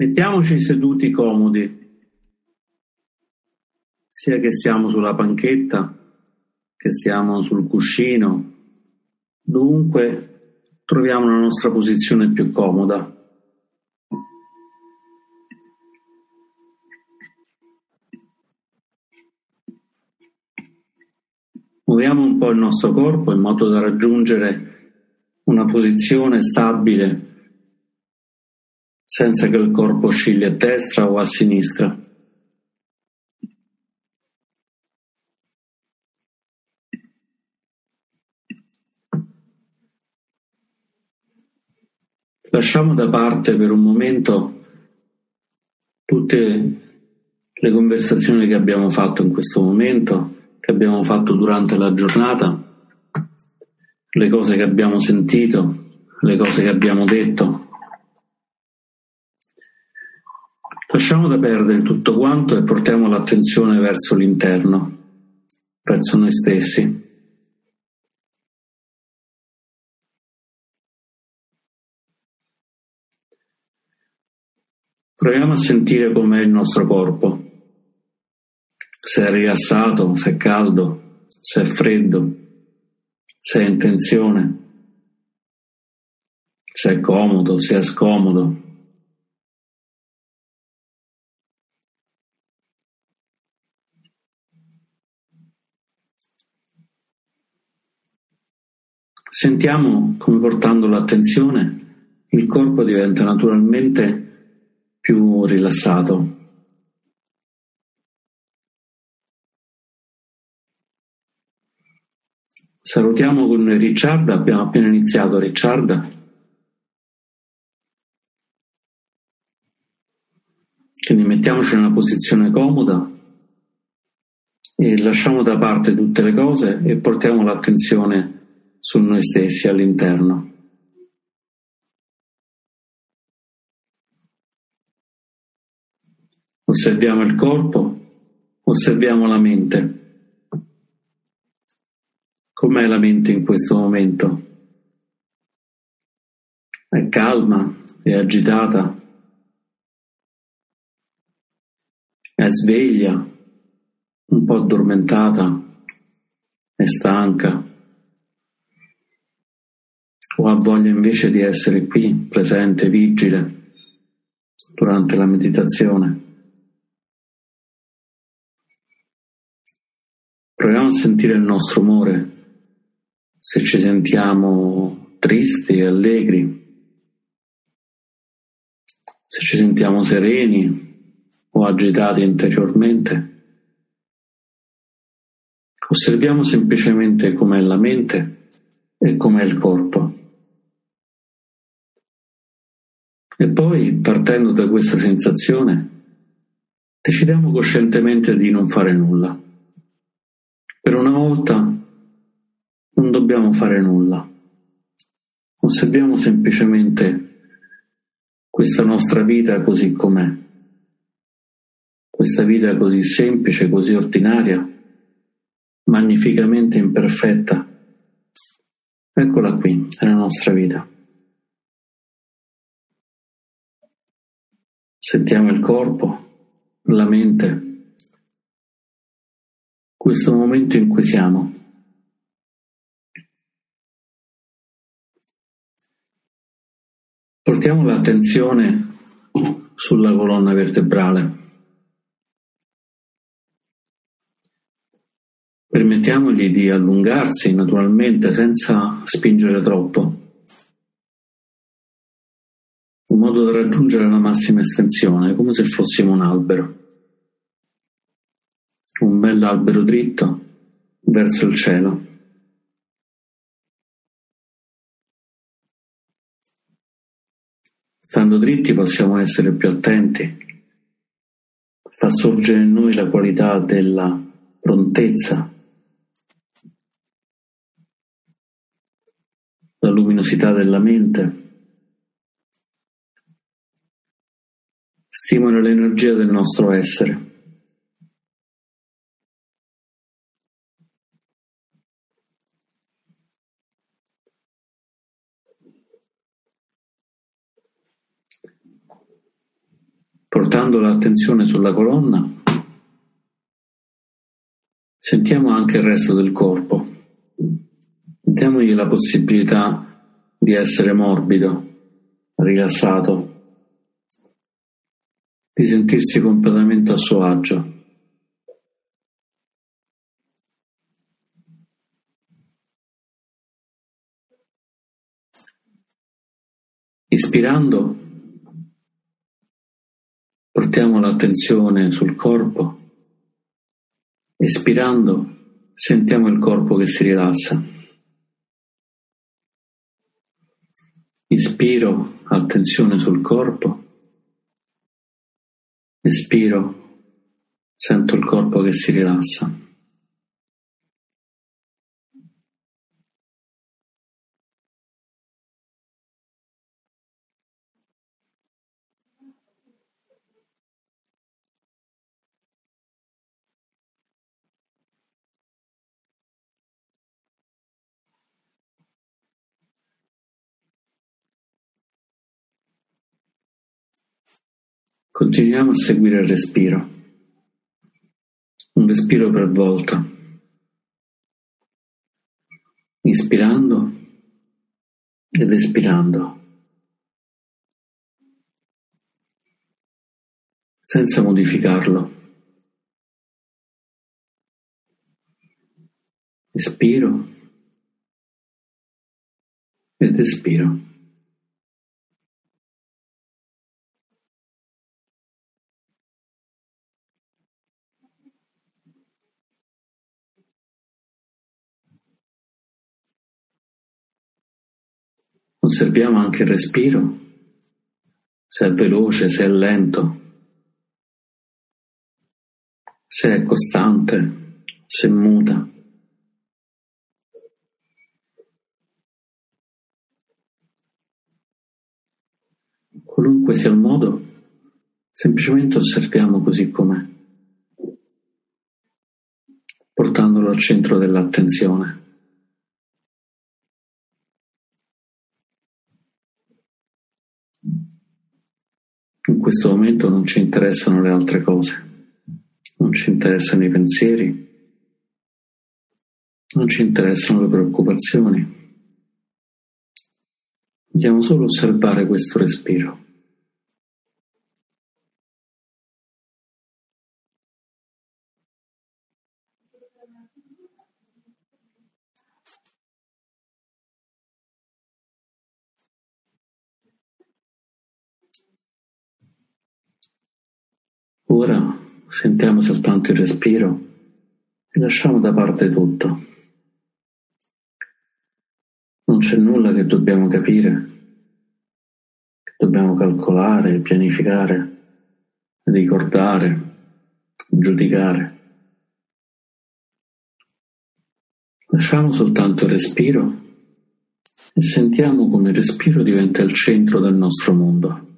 Mettiamoci seduti comodi, sia che siamo sulla panchetta, che siamo sul cuscino, dunque troviamo la nostra posizione più comoda. Muoviamo un po' il nostro corpo in modo da raggiungere una posizione stabile senza che il corpo oscilli a destra o a sinistra. Lasciamo da parte per un momento tutte le conversazioni che abbiamo fatto in questo momento, che abbiamo fatto durante la giornata, le cose che abbiamo sentito, le cose che abbiamo detto. Lasciamo da perdere tutto quanto e portiamo l'attenzione verso l'interno, verso noi stessi. Proviamo a sentire com'è il nostro corpo, se è rilassato, se è caldo, se è freddo, se è in tensione, se è comodo, se è scomodo. Sentiamo come portando l'attenzione il corpo diventa naturalmente più rilassato. Salutiamo con Ricciard, abbiamo appena iniziato Ricciard. Quindi mettiamoci in una posizione comoda e lasciamo da parte tutte le cose e portiamo l'attenzione su noi stessi all'interno. Osserviamo il corpo, osserviamo la mente. Com'è la mente in questo momento? È calma, è agitata, è sveglia, un po' addormentata, è stanca o ha voglia invece di essere qui, presente, vigile, durante la meditazione. Proviamo a sentire il nostro umore, se ci sentiamo tristi e allegri, se ci sentiamo sereni o agitati interiormente. Osserviamo semplicemente com'è la mente e com'è il corpo. E poi, partendo da questa sensazione, decidiamo coscientemente di non fare nulla. Per una volta non dobbiamo fare nulla. Osserviamo semplicemente questa nostra vita così com'è, questa vita così semplice, così ordinaria, magnificamente imperfetta. Eccola qui, è la nostra vita. Sentiamo il corpo, la mente, questo momento in cui siamo. Portiamo l'attenzione sulla colonna vertebrale. Permettiamogli di allungarsi naturalmente senza spingere troppo. In modo da raggiungere la massima estensione, come se fossimo un albero. Un bell'albero dritto verso il cielo. Stando dritti possiamo essere più attenti, fa sorgere in noi la qualità della prontezza, la luminosità della mente. Stimola l'energia del nostro essere. portando l'attenzione sulla colonna, sentiamo anche il resto del corpo. Diamogli la possibilità di essere morbido, rilassato, di sentirsi completamente a suo agio. Ispirando, portiamo l'attenzione sul corpo. Espirando, sentiamo il corpo che si rilassa. Ispiro, attenzione sul corpo. Espiro, sento il corpo che si rilassa. Continuiamo a seguire il respiro, un respiro per volta, inspirando ed espirando, senza modificarlo. Ispiro ed espiro. Osserviamo anche il respiro, se è veloce, se è lento, se è costante, se muta. Qualunque sia il modo, semplicemente osserviamo così com'è, portandolo al centro dell'attenzione. In questo momento non ci interessano le altre cose, non ci interessano i pensieri, non ci interessano le preoccupazioni. Vogliamo solo osservare questo respiro. Ora sentiamo soltanto il respiro e lasciamo da parte tutto. Non c'è nulla che dobbiamo capire, che dobbiamo calcolare, pianificare, ricordare, giudicare. Lasciamo soltanto il respiro e sentiamo come il respiro diventa il centro del nostro mondo.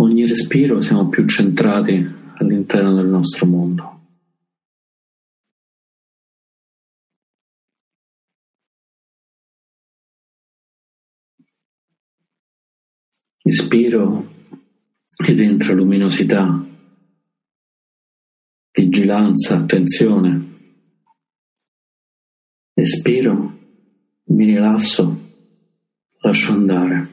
Ogni respiro siamo più centrati all'interno del nostro mondo. Ispiro ed entra luminosità, vigilanza, attenzione. Espiro, mi rilasso, lascio andare.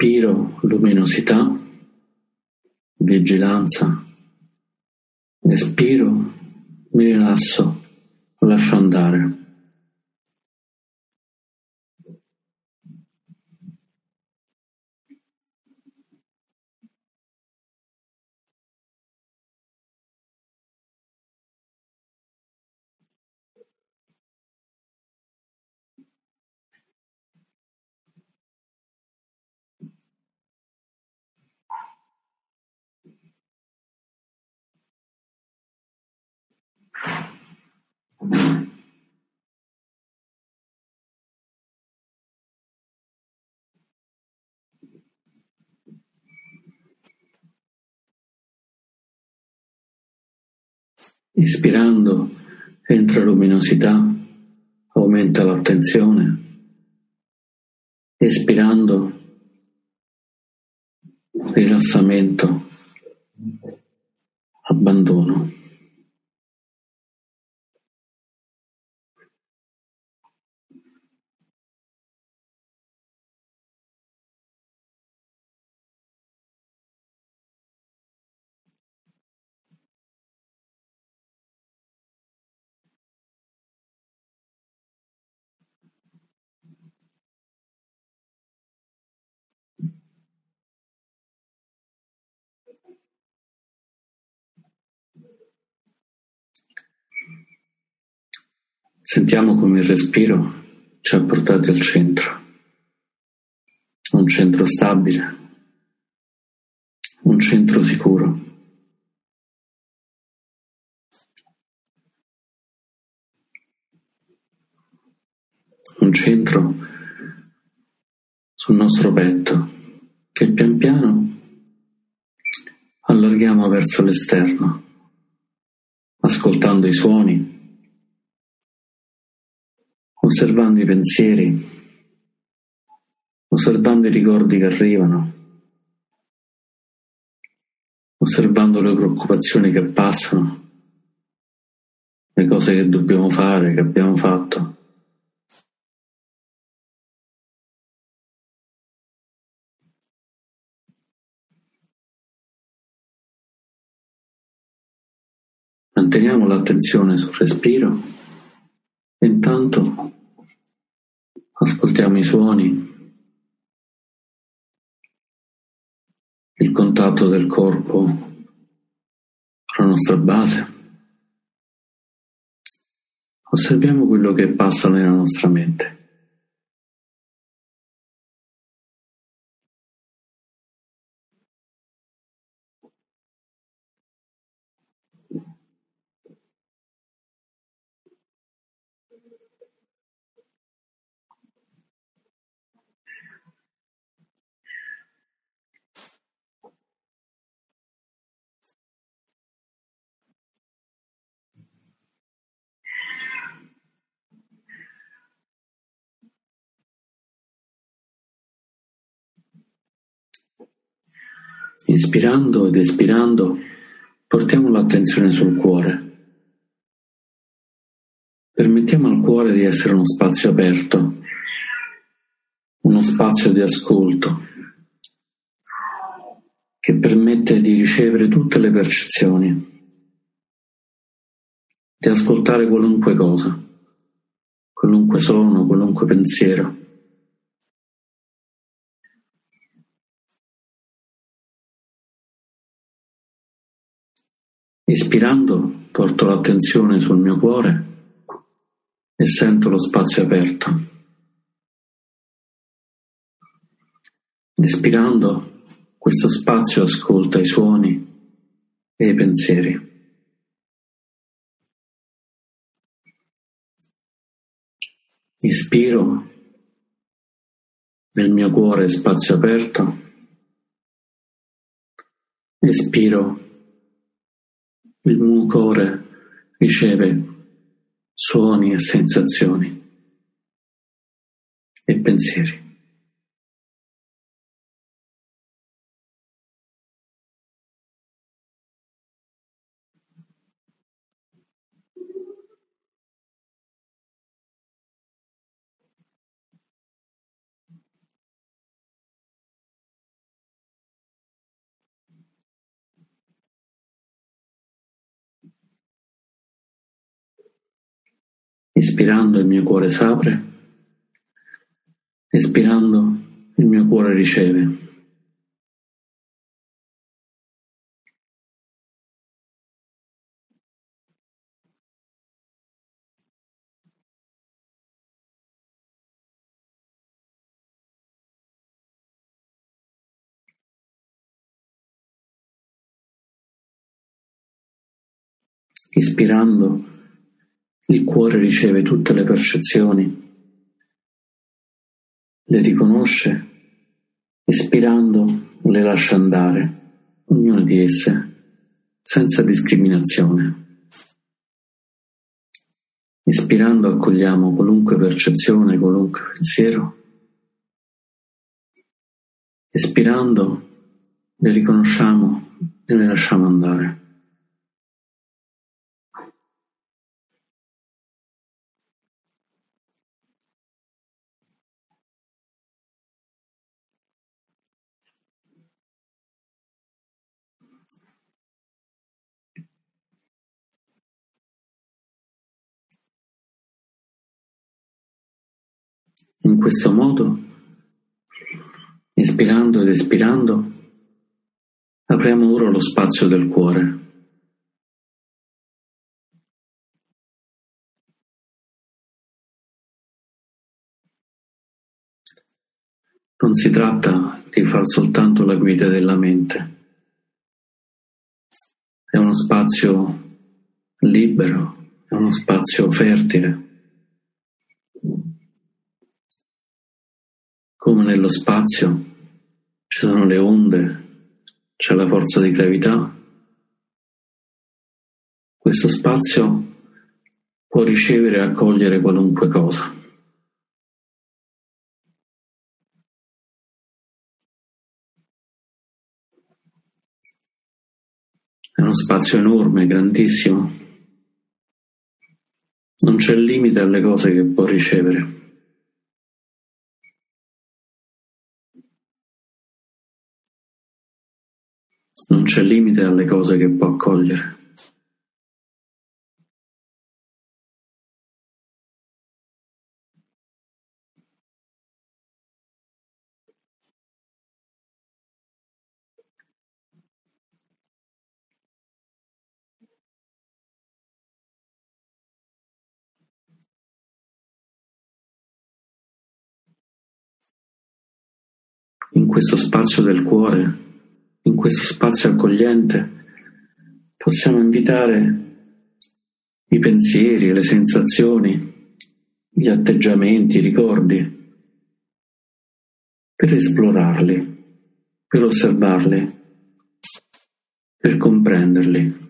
Ispiro luminosità, vigilanza, espiro, mi rilasso, lascio andare. Ispirando entra luminosità, aumenta l'attenzione. Espirando rilassamento, abbandono. Sentiamo come il respiro ci ha portati al centro, un centro stabile, un centro sicuro. Un centro sul nostro petto che pian piano allarghiamo verso l'esterno, ascoltando i suoni osservando i pensieri, osservando i ricordi che arrivano, osservando le preoccupazioni che passano, le cose che dobbiamo fare, che abbiamo fatto. Manteniamo l'attenzione sul respiro intanto ascoltiamo i suoni, il contatto del corpo con la nostra base. Osserviamo quello che passa nella nostra mente. Inspirando ed espirando portiamo l'attenzione sul cuore. Permettiamo al cuore di essere uno spazio aperto, uno spazio di ascolto che permette di ricevere tutte le percezioni, di ascoltare qualunque cosa, qualunque suono, qualunque pensiero. Ispirando porto l'attenzione sul mio cuore e sento lo spazio aperto. Espirando questo spazio ascolta i suoni e i pensieri. Ispiro nel mio cuore spazio aperto. Espiro il mio cuore riceve suoni e sensazioni e pensieri. Ispirando il mio cuore s'apre, espirando il mio cuore riceve. Ispirando il cuore riceve tutte le percezioni, le riconosce, espirando le lascia andare, ognuna di esse, senza discriminazione. Ispirando accogliamo qualunque percezione, qualunque pensiero. Espirando le riconosciamo e le lasciamo andare. In questo modo, ispirando ed espirando, apriamo ora lo spazio del cuore. Non si tratta di far soltanto la guida della mente. È uno spazio libero, è uno spazio fertile. Come nello spazio ci sono le onde, c'è la forza di gravità, questo spazio può ricevere e accogliere qualunque cosa. È uno spazio enorme, grandissimo. Non c'è limite alle cose che può ricevere. Non c'è limite alle cose che può accogliere. In questo spazio del cuore in questo spazio accogliente possiamo invitare i pensieri, le sensazioni, gli atteggiamenti, i ricordi, per esplorarli, per osservarli, per comprenderli.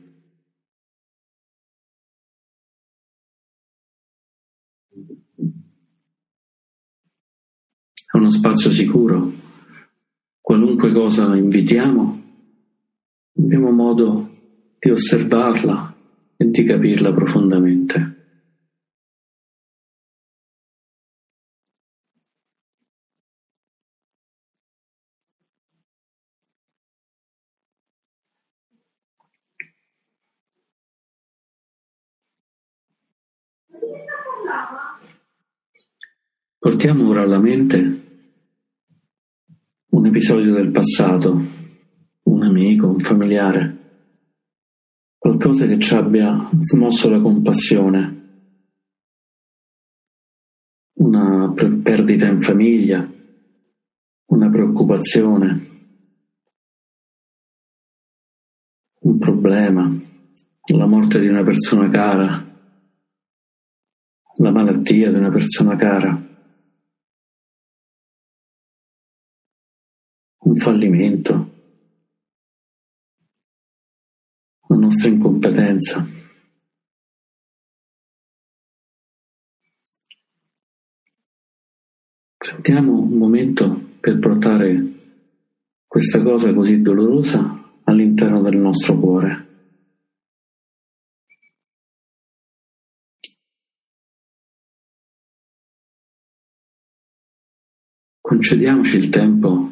È uno spazio sicuro qualunque cosa invitiamo, abbiamo modo di osservarla e di capirla profondamente. Portiamo ora alla mente un episodio del passato, un amico, un familiare, qualcosa che ci abbia smosso la compassione, una perdita in famiglia, una preoccupazione, un problema, la morte di una persona cara, la malattia di una persona cara. Fallimento, la nostra incompetenza. Prendiamo un momento per portare questa cosa così dolorosa all'interno del nostro cuore. Concediamoci il tempo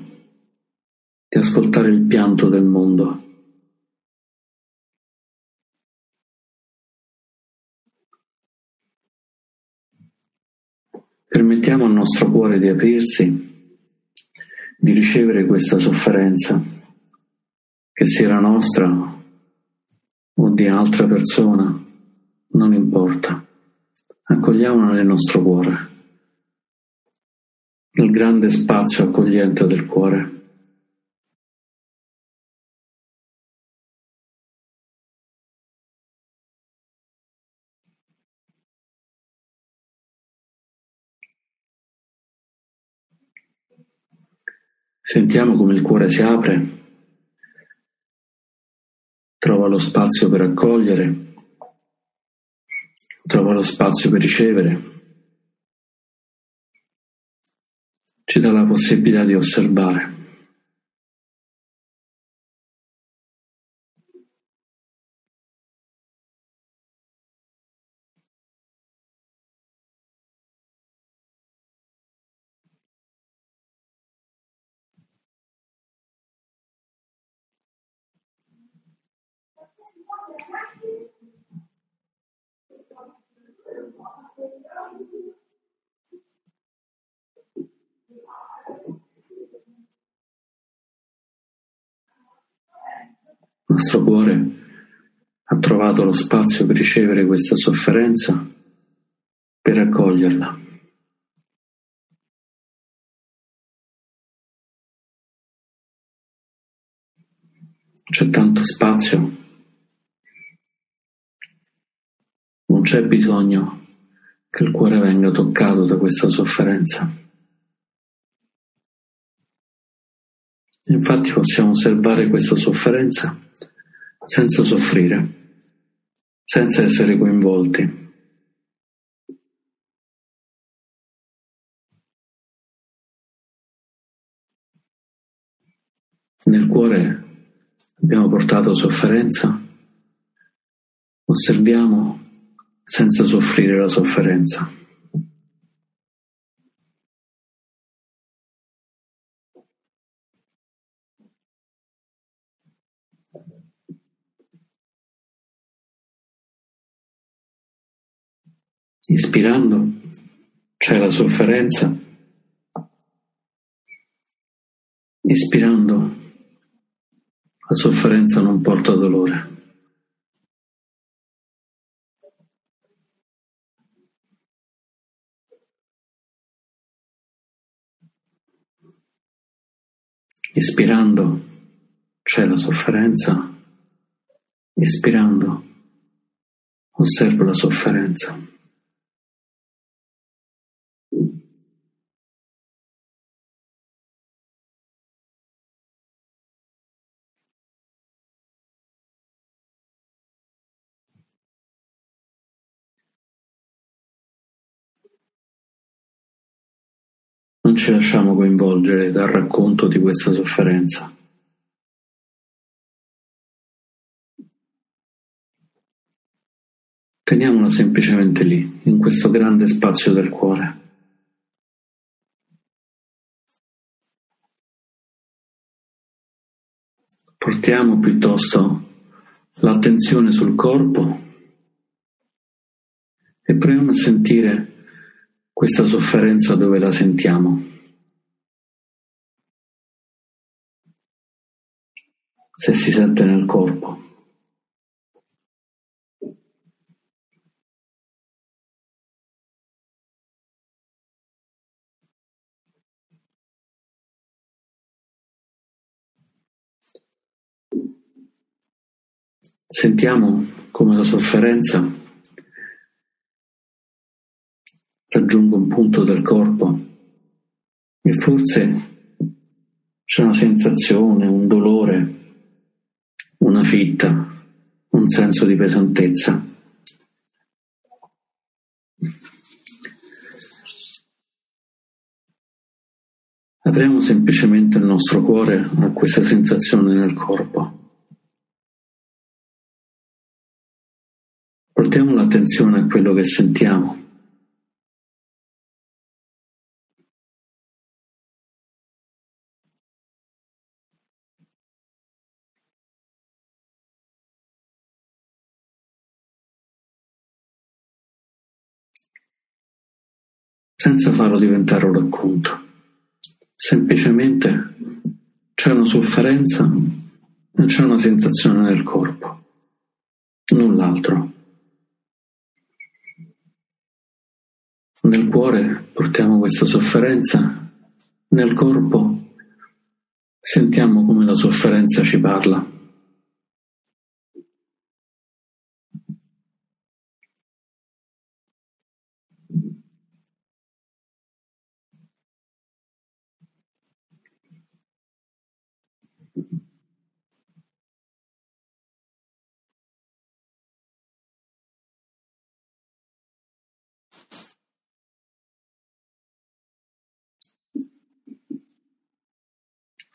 di ascoltare il pianto del mondo. Permettiamo al nostro cuore di aprirsi, di ricevere questa sofferenza, che sia la nostra o di altra persona, non importa. Accogliamola nel nostro cuore, nel grande spazio accogliente del cuore. Sentiamo come il cuore si apre, trova lo spazio per accogliere. Trova lo spazio per ricevere, ci dà la possibilità di osservare. Il nostro cuore ha trovato lo spazio per ricevere questa sofferenza, per accoglierla. C'è tanto spazio, non c'è bisogno che il cuore venga toccato da questa sofferenza. Infatti possiamo osservare questa sofferenza senza soffrire, senza essere coinvolti. Nel cuore abbiamo portato sofferenza, osserviamo senza soffrire la sofferenza. Ispirando c'è la sofferenza, ispirando la sofferenza non porta dolore. Ispirando c'è la sofferenza, espirando osservo la sofferenza. Ci lasciamo coinvolgere dal racconto di questa sofferenza. Teniamola semplicemente lì, in questo grande spazio del cuore. Portiamo piuttosto l'attenzione sul corpo e proviamo a sentire questa sofferenza dove la sentiamo? Se si sente nel corpo. Sentiamo come la sofferenza raggiungo un punto del corpo e forse c'è una sensazione, un dolore, una fitta, un senso di pesantezza. Apriamo semplicemente il nostro cuore a questa sensazione nel corpo. Portiamo l'attenzione a quello che sentiamo. Senza farlo diventare un racconto. Semplicemente c'è una sofferenza e c'è una sensazione nel corpo, null'altro. Nel cuore portiamo questa sofferenza, nel corpo sentiamo come la sofferenza ci parla.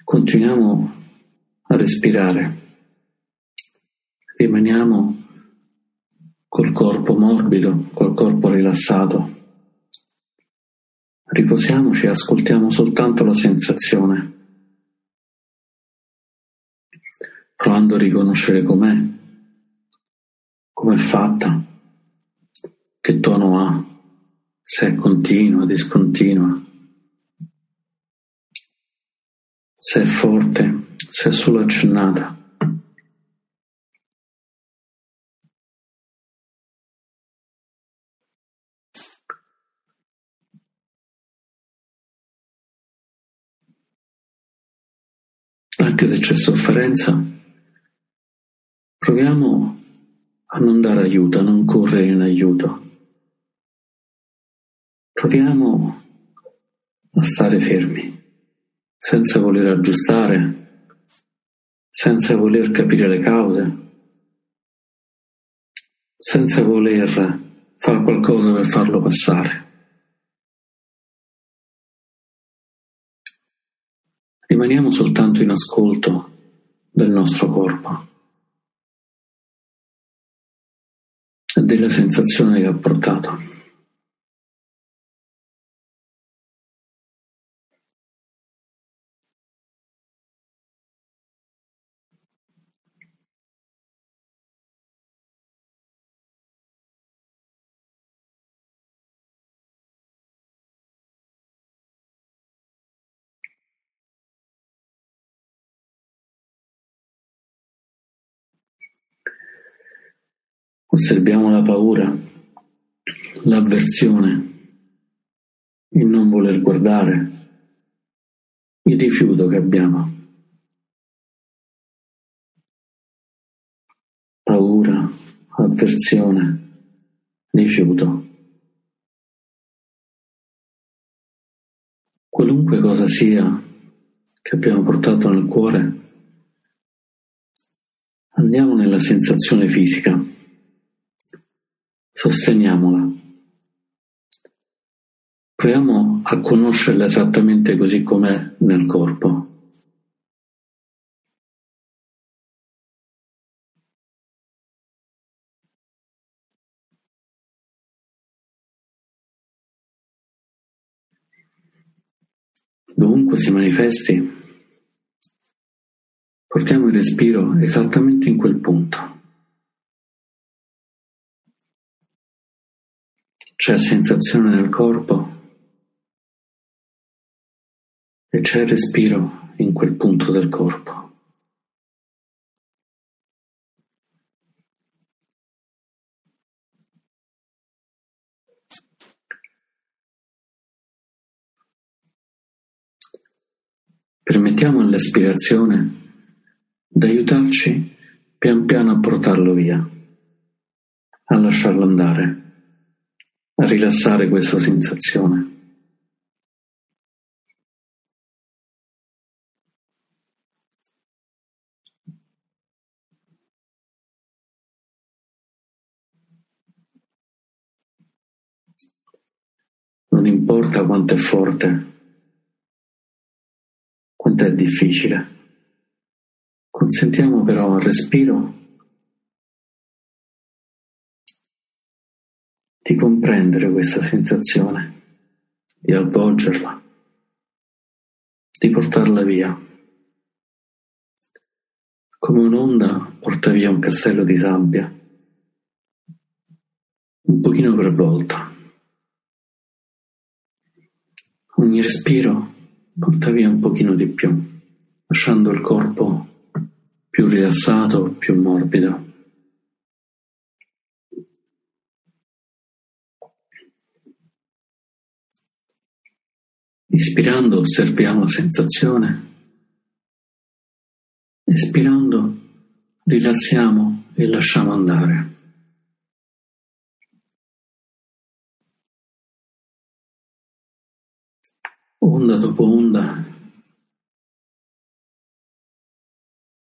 Continuiamo a respirare. Rimaniamo col corpo morbido, col corpo rilassato. Riposiamoci e ascoltiamo soltanto la sensazione. Provando a riconoscere com'è, com'è fatta, che tono ha, se è continua, discontinua, se è forte, se è solo accennata. Anche se c'è sofferenza, proviamo a non dare aiuto, a non correre in aiuto. Proviamo a stare fermi, senza voler aggiustare, senza voler capire le cause, senza voler fare qualcosa per farlo passare. Rimaniamo soltanto in ascolto del nostro corpo della sensazione che ha portato. Osserviamo la paura, l'avversione, il non voler guardare, il rifiuto che abbiamo. Paura, avversione, rifiuto. Qualunque cosa sia che abbiamo portato nel cuore, andiamo nella sensazione fisica sosteniamola. Proviamo a conoscerla esattamente così com'è nel corpo. Dovunque si manifesti, portiamo il respiro esattamente in quel punto. C'è sensazione nel corpo e c'è respiro in quel punto del corpo. Permettiamo all'espirazione di aiutarci pian piano a portarlo via, a lasciarlo andare rilassare questa sensazione. Non importa quanto è forte, quanto è difficile. Consentiamo però al respiro di comprendere questa sensazione, di avvolgerla, di portarla via. Come un'onda porta via un castello di sabbia, un pochino per volta. Ogni respiro porta via un pochino di più, lasciando il corpo più rilassato, più morbido. Ispirando osserviamo sensazione, espirando rilassiamo e lasciamo andare. Onda dopo onda,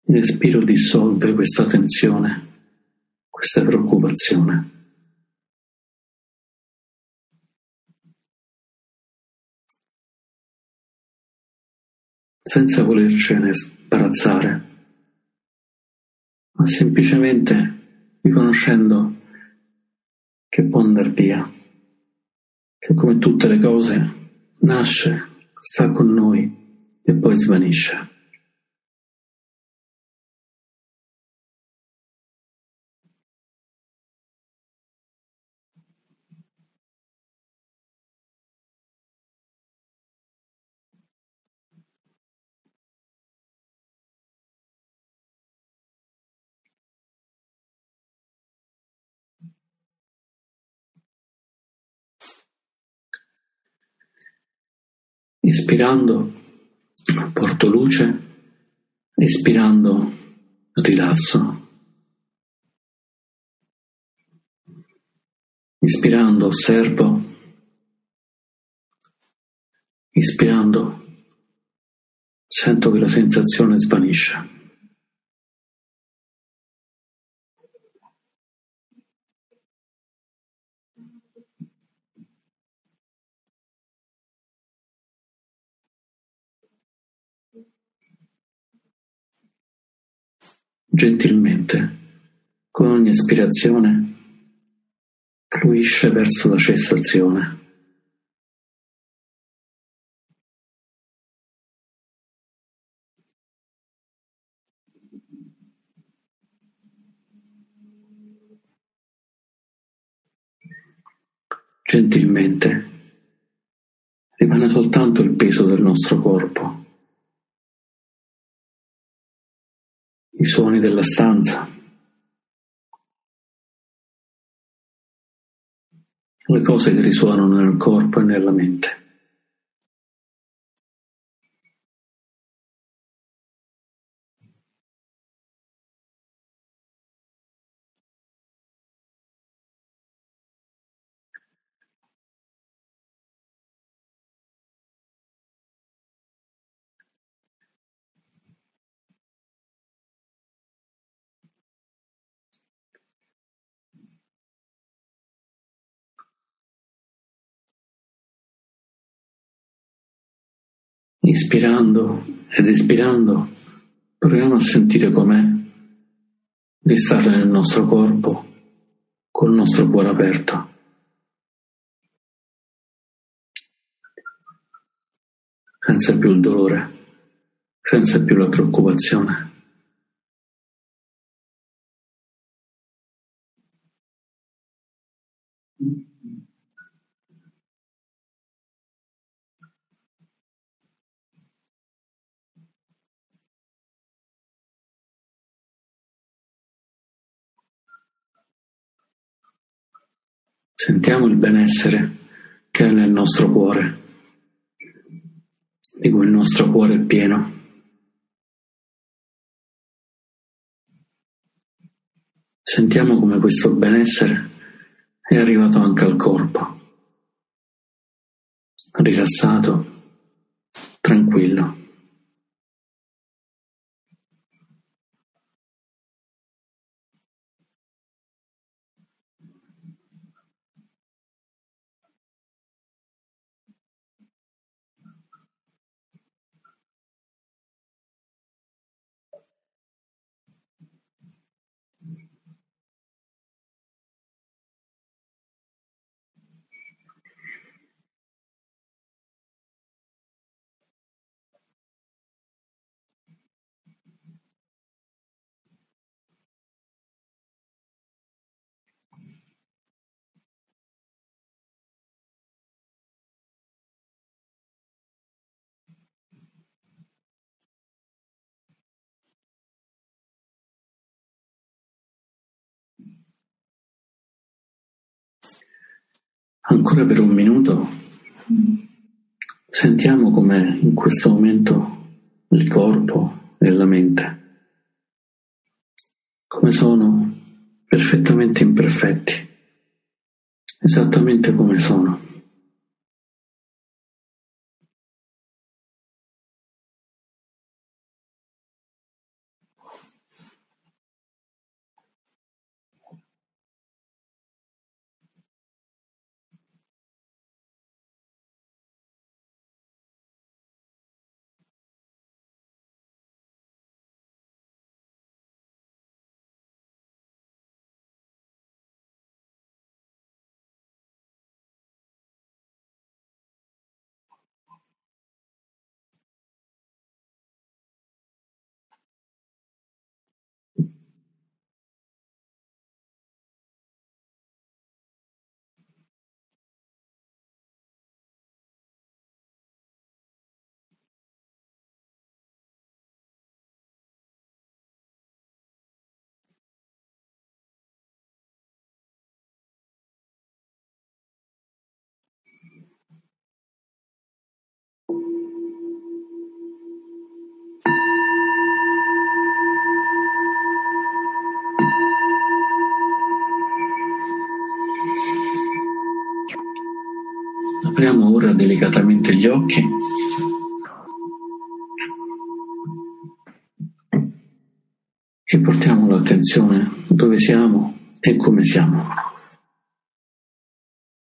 il respiro dissolve questa tensione, questa preoccupazione. Senza volercene sbarazzare, ma semplicemente riconoscendo che può andare via, che come tutte le cose nasce, sta con noi e poi svanisce. Ispirando porto luce, espirando rilasso. Ispirando osservo, ispirando sento che la sensazione svanisce. Gentilmente, con ogni ispirazione, fluisce verso la cessazione. Gentilmente, rimane soltanto il peso del nostro corpo. I suoni della stanza, le cose che risuonano nel corpo e nella mente. Inspirando ed espirando, proviamo a sentire com'è di stare nel nostro corpo col nostro cuore aperto. Senza più il dolore, senza più la preoccupazione. Sentiamo il benessere che è nel nostro cuore, di cui il nostro cuore è pieno. Sentiamo come questo benessere è arrivato anche al corpo, rilassato, tranquillo. Ancora per un minuto. Sentiamo come in questo momento il corpo e la mente. Come sono? Perfettamente imperfetti, esattamente come sono. Apriamo ora delicatamente gli occhi e portiamo l'attenzione dove siamo e come siamo.